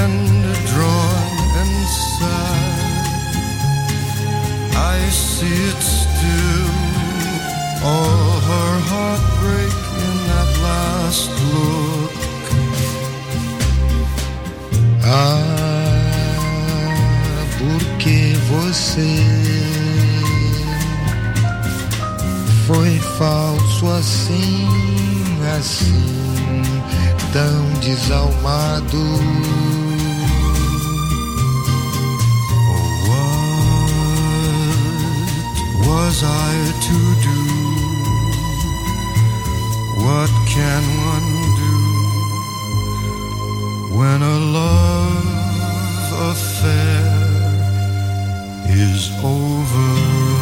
And drawn and sad, I see it still. All her heartbreak in that last look. Ah, porque você foi falso assim, assim, tão desalmado. Oh, what was I to do? What can one do when a love affair is over?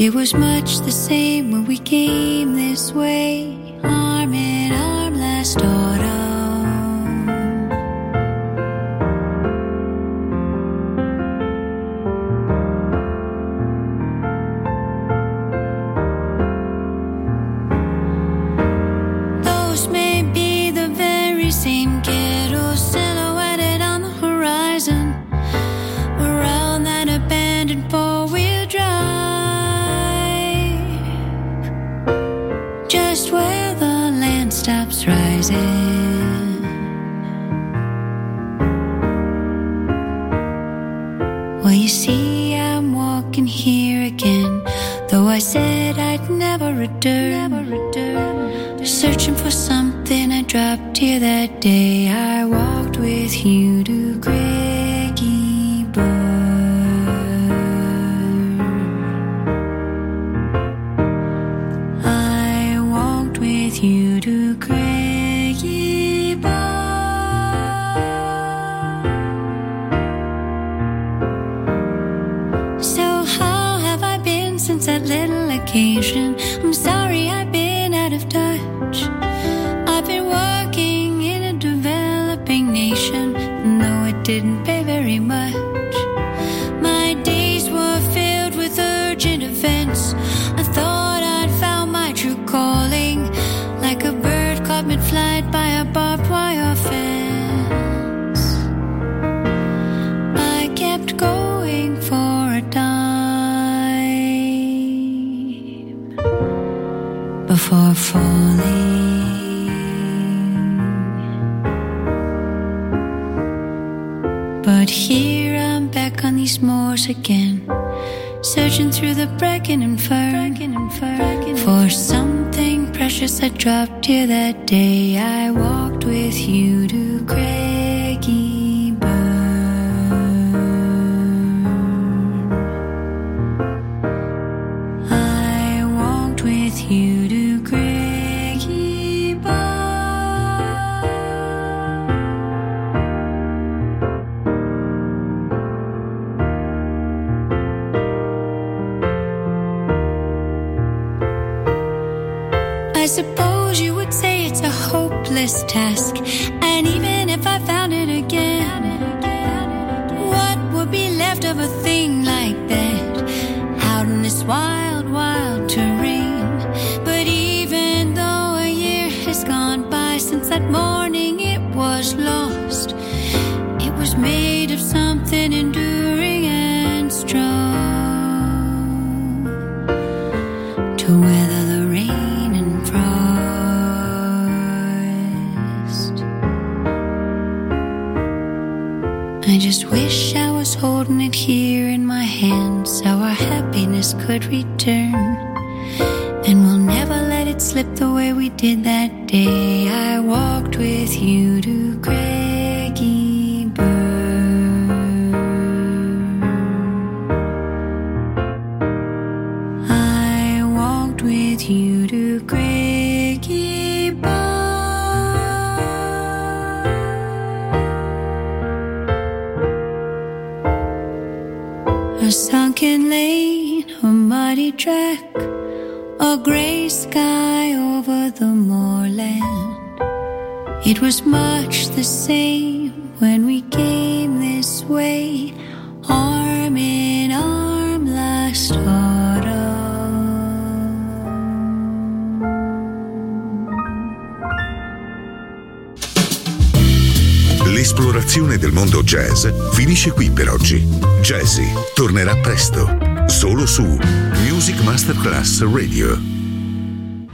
It was much the same when we came. return. Searching for something I dropped here that day. I walked with you to suppose you would say it's a hopeless task. And even could return. presto, solo su Music Masterclass Radio.